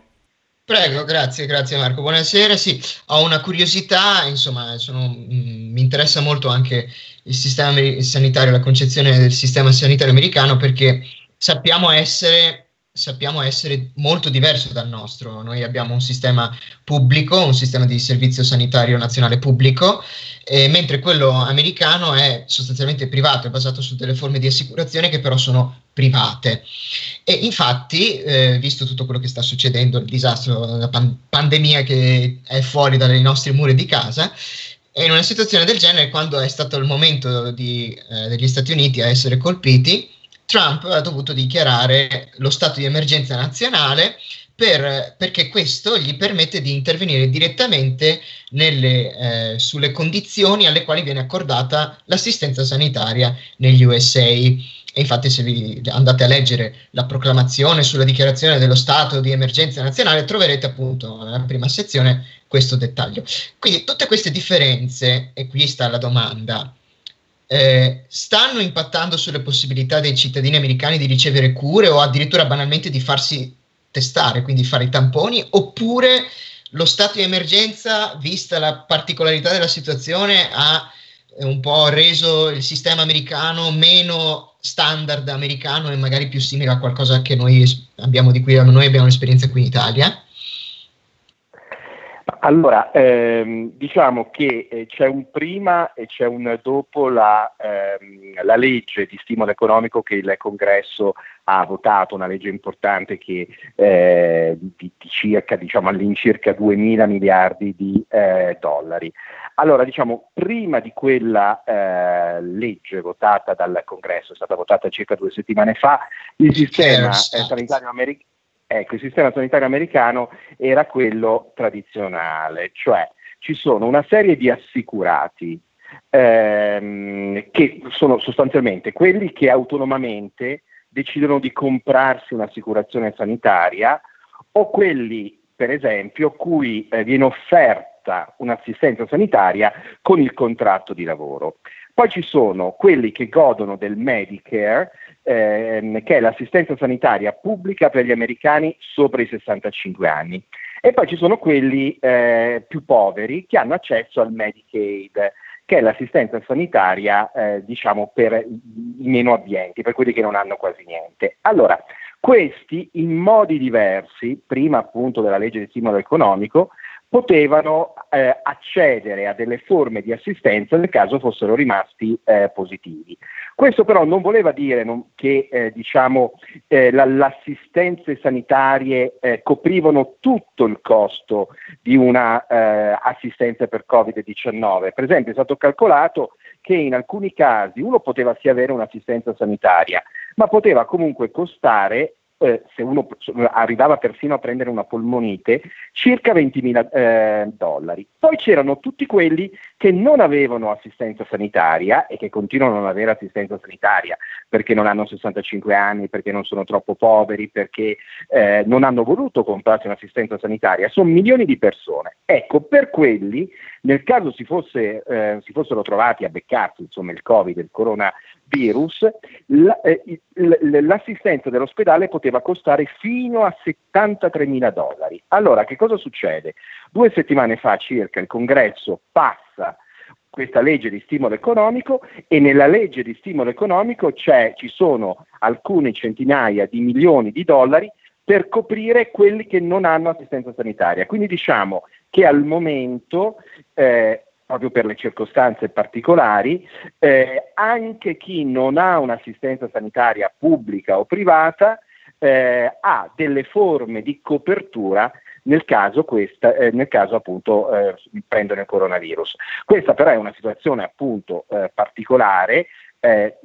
Prego, grazie, grazie Marco. Buonasera. Sì, ho una curiosità, insomma, sono, mh, mi interessa molto anche il sistema sanitario, la concezione del sistema sanitario americano perché sappiamo essere sappiamo essere molto diverso dal nostro. Noi abbiamo un sistema pubblico, un sistema di servizio sanitario nazionale pubblico, eh, mentre quello americano è sostanzialmente privato, è basato su delle forme di assicurazione che però sono private. E infatti, eh, visto tutto quello che sta succedendo, il disastro, la pan- pandemia che è fuori dalle nostre mura di casa, e in una situazione del genere, quando è stato il momento di, eh, degli Stati Uniti a essere colpiti, Trump ha dovuto dichiarare lo stato di emergenza nazionale per, perché questo gli permette di intervenire direttamente nelle, eh, sulle condizioni alle quali viene accordata l'assistenza sanitaria negli USA. E infatti, se vi andate a leggere la proclamazione sulla dichiarazione dello stato di emergenza nazionale, troverete appunto nella prima sezione questo dettaglio. Quindi tutte queste differenze, e qui sta la domanda, eh, stanno impattando sulle possibilità dei cittadini americani di ricevere cure o addirittura banalmente di farsi testare, quindi fare i tamponi, oppure lo stato di emergenza, vista la particolarità della situazione, ha eh, un po' reso il sistema americano meno standard americano e magari più simile a qualcosa che noi abbiamo di cui noi abbiamo un'esperienza qui in Italia? Allora, ehm, diciamo che eh, c'è un prima e c'è un dopo la, ehm, la, legge di stimolo economico che il congresso ha votato, una legge importante che eh, di, di, circa, diciamo, all'incirca 2 mila miliardi di eh, dollari. Allora, diciamo, prima di quella eh, legge votata dal congresso, è stata votata circa due settimane fa, il sistema eh, sanitario americano Ecco, il sistema sanitario americano era quello tradizionale, cioè ci sono una serie di assicurati ehm, che sono sostanzialmente quelli che autonomamente decidono di comprarsi un'assicurazione sanitaria o quelli, per esempio, cui eh, viene offerta un'assistenza sanitaria con il contratto di lavoro. Poi ci sono quelli che godono del Medicare, ehm, che è l'assistenza sanitaria pubblica per gli americani sopra i 65 anni. E poi ci sono quelli eh, più poveri che hanno accesso al Medicaid, che è l'assistenza sanitaria, eh, diciamo, per i meno abbienti, per quelli che non hanno quasi niente. Allora, questi in modi diversi, prima appunto della legge di stimolo economico, potevano eh, accedere a delle forme di assistenza nel caso fossero rimasti eh, positivi. Questo però non voleva dire non, che eh, diciamo, eh, la, l'assistenze sanitarie eh, coprivano tutto il costo di una eh, per Covid-19. Per esempio è stato calcolato che in alcuni casi uno poteva sì avere un'assistenza sanitaria, ma poteva comunque costare eh, se uno arrivava persino a prendere una polmonite, circa 20.000 eh, dollari. Poi c'erano tutti quelli che non avevano assistenza sanitaria e che continuano a non avere assistenza sanitaria perché non hanno 65 anni, perché non sono troppo poveri, perché eh, non hanno voluto comprarsi un'assistenza sanitaria. Sono milioni di persone. Ecco, per quelli, nel caso si, fosse, eh, si fossero trovati a beccarsi insomma, il Covid, il coronavirus, la, eh, l'assistenza dell'ospedale poteva costare fino a 73 mila dollari. Allora, che cosa succede? Due settimane fa circa il congresso passa questa legge di stimolo economico e nella legge di stimolo economico ci sono alcune centinaia di milioni di dollari per coprire quelli che non hanno assistenza sanitaria. Quindi diciamo che al momento, eh, proprio per le circostanze particolari, eh, anche chi non ha un'assistenza sanitaria pubblica o privata eh, ha delle forme di copertura nel caso, questa, eh, nel caso appunto eh, prendono il coronavirus. Questa però è una situazione appunto eh, particolare, eh,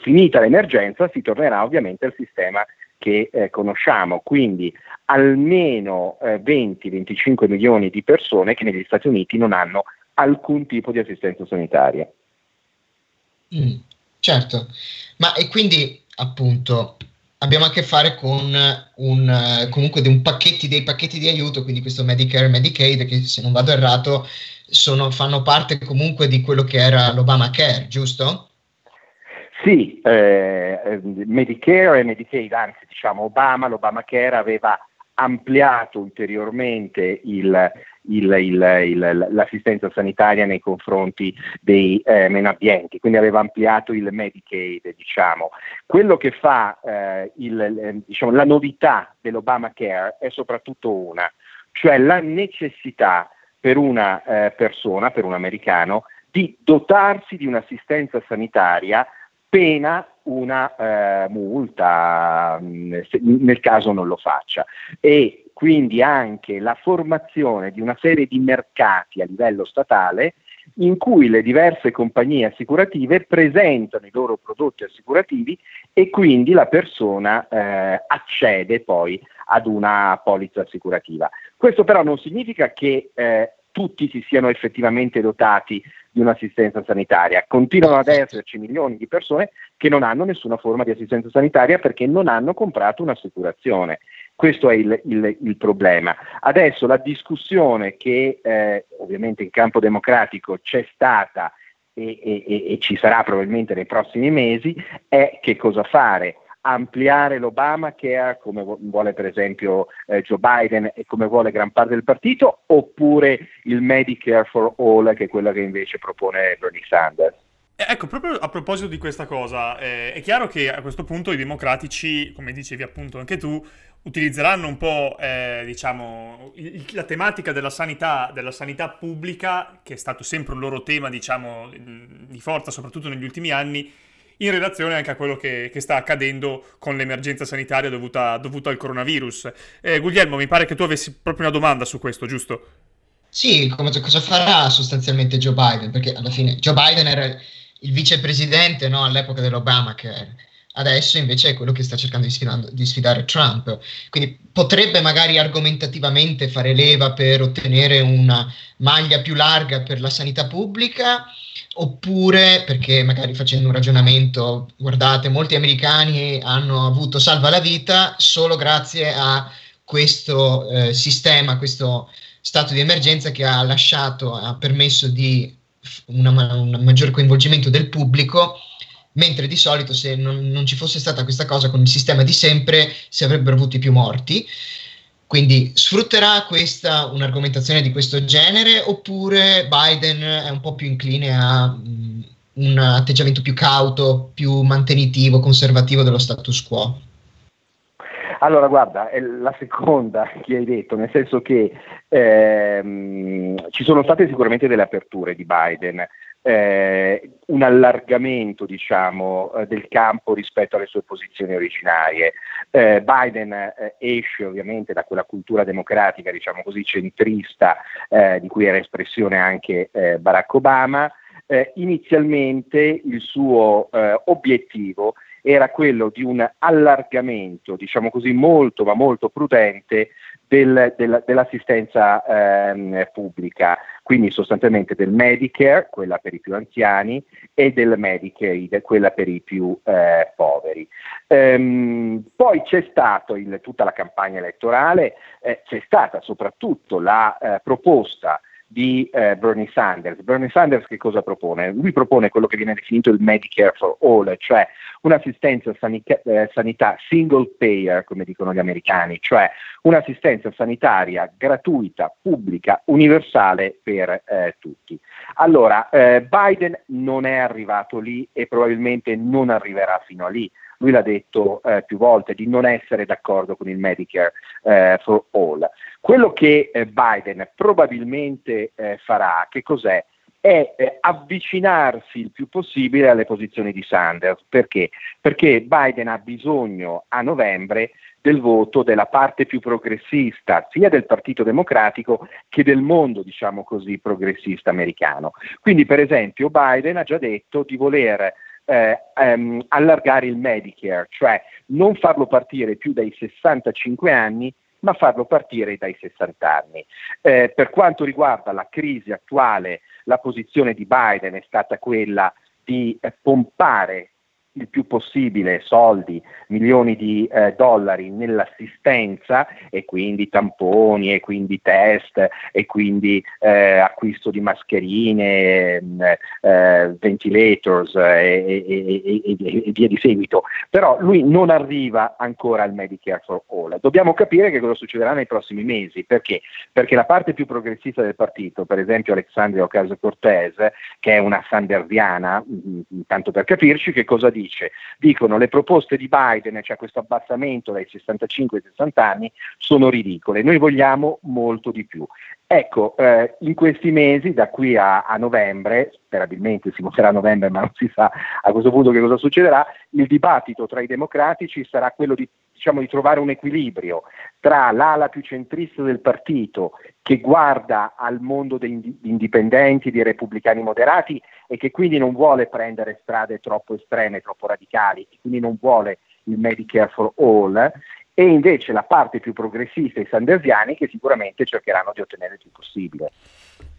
finita l'emergenza si tornerà ovviamente al sistema che eh, conosciamo, quindi almeno 20-25 eh, milioni di persone che negli Stati Uniti non hanno alcun tipo di assistenza sanitaria. Mm, certo, ma e quindi appunto abbiamo a che fare con un, comunque un pacchetti, dei pacchetti di aiuto, quindi questo Medicare e Medicaid, che se non vado errato sono, fanno parte comunque di quello che era l'Obamacare, giusto? Sì, eh, Medicare e Medicaid, anzi diciamo Obama, l'Obamacare aveva ampliato ulteriormente il, il, il, l'assistenza sanitaria nei confronti dei eh, meno abbienti, quindi aveva ampliato il Medicaid. Diciamo. Quello che fa eh, il, diciamo, la novità dell'Obamacare è soprattutto una, cioè la necessità per una eh, persona, per un americano, di dotarsi di un'assistenza sanitaria pena una eh, multa mm, nel caso non lo faccia. E quindi anche la formazione di una serie di mercati a livello statale in cui le diverse compagnie assicurative presentano i loro prodotti assicurativi e quindi la persona eh, accede poi ad una polizza assicurativa. Questo però non significa che eh, tutti si siano effettivamente dotati di un'assistenza sanitaria. Continuano ad esserci milioni di persone che non hanno nessuna forma di assistenza sanitaria perché non hanno comprato un'assicurazione. Questo è il, il, il problema. Adesso la discussione che eh, ovviamente in campo democratico c'è stata e, e, e ci sarà probabilmente nei prossimi mesi è che cosa fare ampliare l'Obamacare come vuole per esempio eh, Joe Biden e come vuole gran parte del partito oppure il Medicare for All che è quello che invece propone Bernie Sanders. Eh, ecco, proprio a proposito di questa cosa, eh, è chiaro che a questo punto i democratici, come dicevi appunto anche tu, utilizzeranno un po', eh, diciamo, il, la tematica della sanità, della sanità pubblica, che è stato sempre un loro tema, diciamo, di forza, soprattutto negli ultimi anni, in relazione anche a quello che, che sta accadendo con l'emergenza sanitaria dovuta, dovuta al coronavirus. Eh, Guglielmo, mi pare che tu avessi proprio una domanda su questo, giusto? Sì, come, cosa farà sostanzialmente Joe Biden? Perché alla fine Joe Biden era il vicepresidente no, all'epoca dell'Obamacare adesso invece è quello che sta cercando di, di, sfidare Trump. Quindi potrebbe magari argomentativamente fare leva per ottenere una maglia più larga per la sanità pubblica, oppure perché magari facendo un ragionamento, guardate, molti americani hanno avuto salva la vita solo grazie a questo eh, sistema, questo stato di emergenza che ha lasciato, ha permesso di un maggior coinvolgimento del pubblico mentre di solito se non, non, ci fosse stata questa cosa con il sistema di sempre si avrebbero avuti più morti. Quindi sfrutterà questa un'argomentazione di questo genere oppure Biden è un po' più incline a um, un atteggiamento più cauto, più mantenitivo, conservativo dello status quo? Allora, guarda, è la seconda che hai detto, nel senso che ehm, ci sono state sicuramente delle aperture di Biden, eh, un allargamento diciamo, eh, del campo rispetto alle sue posizioni originarie. Eh, Biden eh, esce ovviamente da quella cultura democratica, diciamo così, centrista, eh, di cui era espressione anche eh, Barack Obama. inizialmente il suo obiettivo era quello di un allargamento, diciamo così, molto ma molto prudente del, del, dell'assistenza ehm, pubblica, quindi sostanzialmente del Medicare, quella per i più anziani, e del Medicaid, quella per i più eh, poveri. Ehm, poi c'è stata tutta la campagna elettorale, eh, c'è stata soprattutto la eh, proposta di eh, Bernie Sanders. Bernie Sanders che cosa propone? Lui propone quello che viene definito il Medicare for All, cioè un'assistenza sanica- eh, sanità single payer, come dicono gli americani, cioè un'assistenza sanitaria gratuita, pubblica, universale per eh, tutti. Allora, eh, Biden non è arrivato lì e probabilmente non arriverà fino a lì lui l'ha detto eh, più volte, di non essere d'accordo con il Medicare eh, for All. Quello che eh, Biden probabilmente eh, farà, che cos'è? È eh, avvicinarsi il più possibile alle posizioni di Sanders. Perché? Perché Biden ha bisogno a novembre del voto della parte più progressista, sia del Partito Democratico che del mondo, diciamo così, progressista americano. Quindi, per esempio, Biden ha già detto di voler eh, ehm, allargare il Medicare, cioè non farlo partire più dai 65 anni, ma farlo partire dai 60 anni. Eh, per quanto riguarda la crisi attuale, la posizione di Biden è stata quella di eh, pompare il più possibile soldi, milioni di eh, dollari nell'assistenza e quindi tamponi e quindi test e quindi eh, acquisto di mascherine, mm, eh, ventilators e, e, e, e, via di seguito. Però lui non arriva ancora al Medicare for All. Dobbiamo capire che cosa succederà nei prossimi mesi. Perché? Perché la parte più progressista del partito, per esempio Alexandria Ocasio-Cortez, che è una sanderviana, mm, mm, tanto per capirci, che cosa dice? Dice, dicono le proposte di Biden, cioè questo abbassamento dai 65 ai 60 anni, sono ridicole, noi vogliamo molto di più. Ecco, eh, in questi mesi, da qui a, a, novembre, sperabilmente si voterà a novembre, ma non si sa a questo punto che cosa succederà, il dibattito tra i democratici sarà quello di, diciamo, di trovare un equilibrio tra l'ala più centrista del partito, che guarda al mondo degli indipendenti, dei repubblicani moderati e che quindi non vuole prendere strade troppo estreme, troppo radicali, e quindi non vuole il Medicare for All, e invece la parte più progressista, i sandersiani, che sicuramente cercheranno di ottenere il più possibile.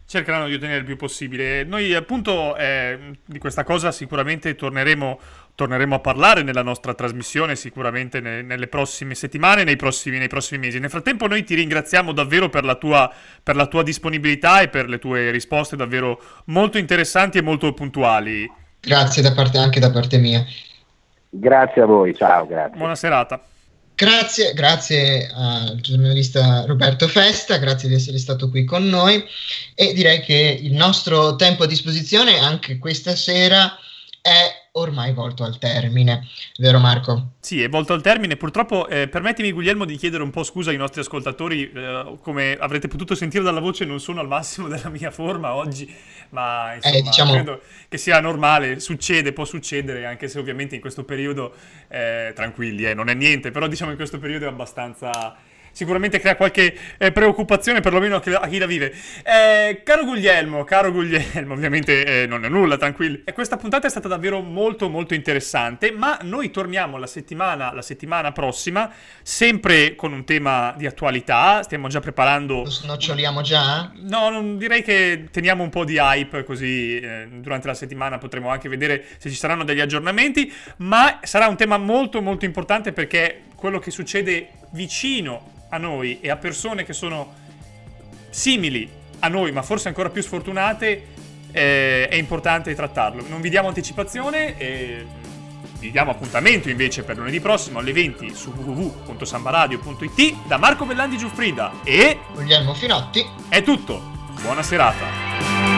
Cercheranno di ottenere il più possibile. Noi appunto eh, di questa cosa sicuramente torneremo, torneremo, a parlare nella nostra trasmissione, sicuramente ne, nelle prossime settimane, nei prossimi, nei prossimi, mesi. Nel frattempo noi ti ringraziamo davvero per la, tua, per la tua disponibilità e per le tue risposte davvero molto interessanti e molto puntuali. Grazie da parte, anche da parte mia. Grazie a voi, ciao, grazie. Buona serata. Grazie, grazie al giornalista Roberto Festa, grazie di essere stato qui con noi e direi che il nostro tempo a disposizione anche questa sera è ormai volto al termine, vero Marco? Sì, è volto al termine. Purtroppo, eh, permettimi Guglielmo di chiedere un po' scusa ai nostri ascoltatori, eh, come avrete potuto sentire dalla voce non sono al massimo della mia forma oggi, ma insomma, eh, diciamo... credo che sia normale, succede, può succedere, anche se ovviamente in questo periodo, eh, tranquilli, eh, non è niente, però diciamo in questo periodo è abbastanza sicuramente crea qualche eh, preoccupazione, perlomeno a chi, a chi la vive. Eh, caro Guglielmo, caro Guglielmo, ovviamente eh, non è nulla, tranquilli. E questa puntata è stata davvero molto molto interessante, ma noi torniamo la settimana, la settimana prossima, sempre con un tema di attualità, stiamo già preparando... Lo snoccioliamo già? No, non, direi che teniamo un po' di hype così eh, durante la settimana potremo anche vedere se ci saranno degli aggiornamenti, ma sarà un tema molto molto importante perché quello che succede vicino a noi e a persone che sono simili a noi, ma forse ancora più sfortunate, eh, è importante trattarlo. Non vi diamo anticipazione e vi diamo appuntamento invece per lunedì prossimo alle 20 su www.sambaradio.it da Marco Bellandi Giuffrida e Guglielmo Finotti. È tutto. Buona serata.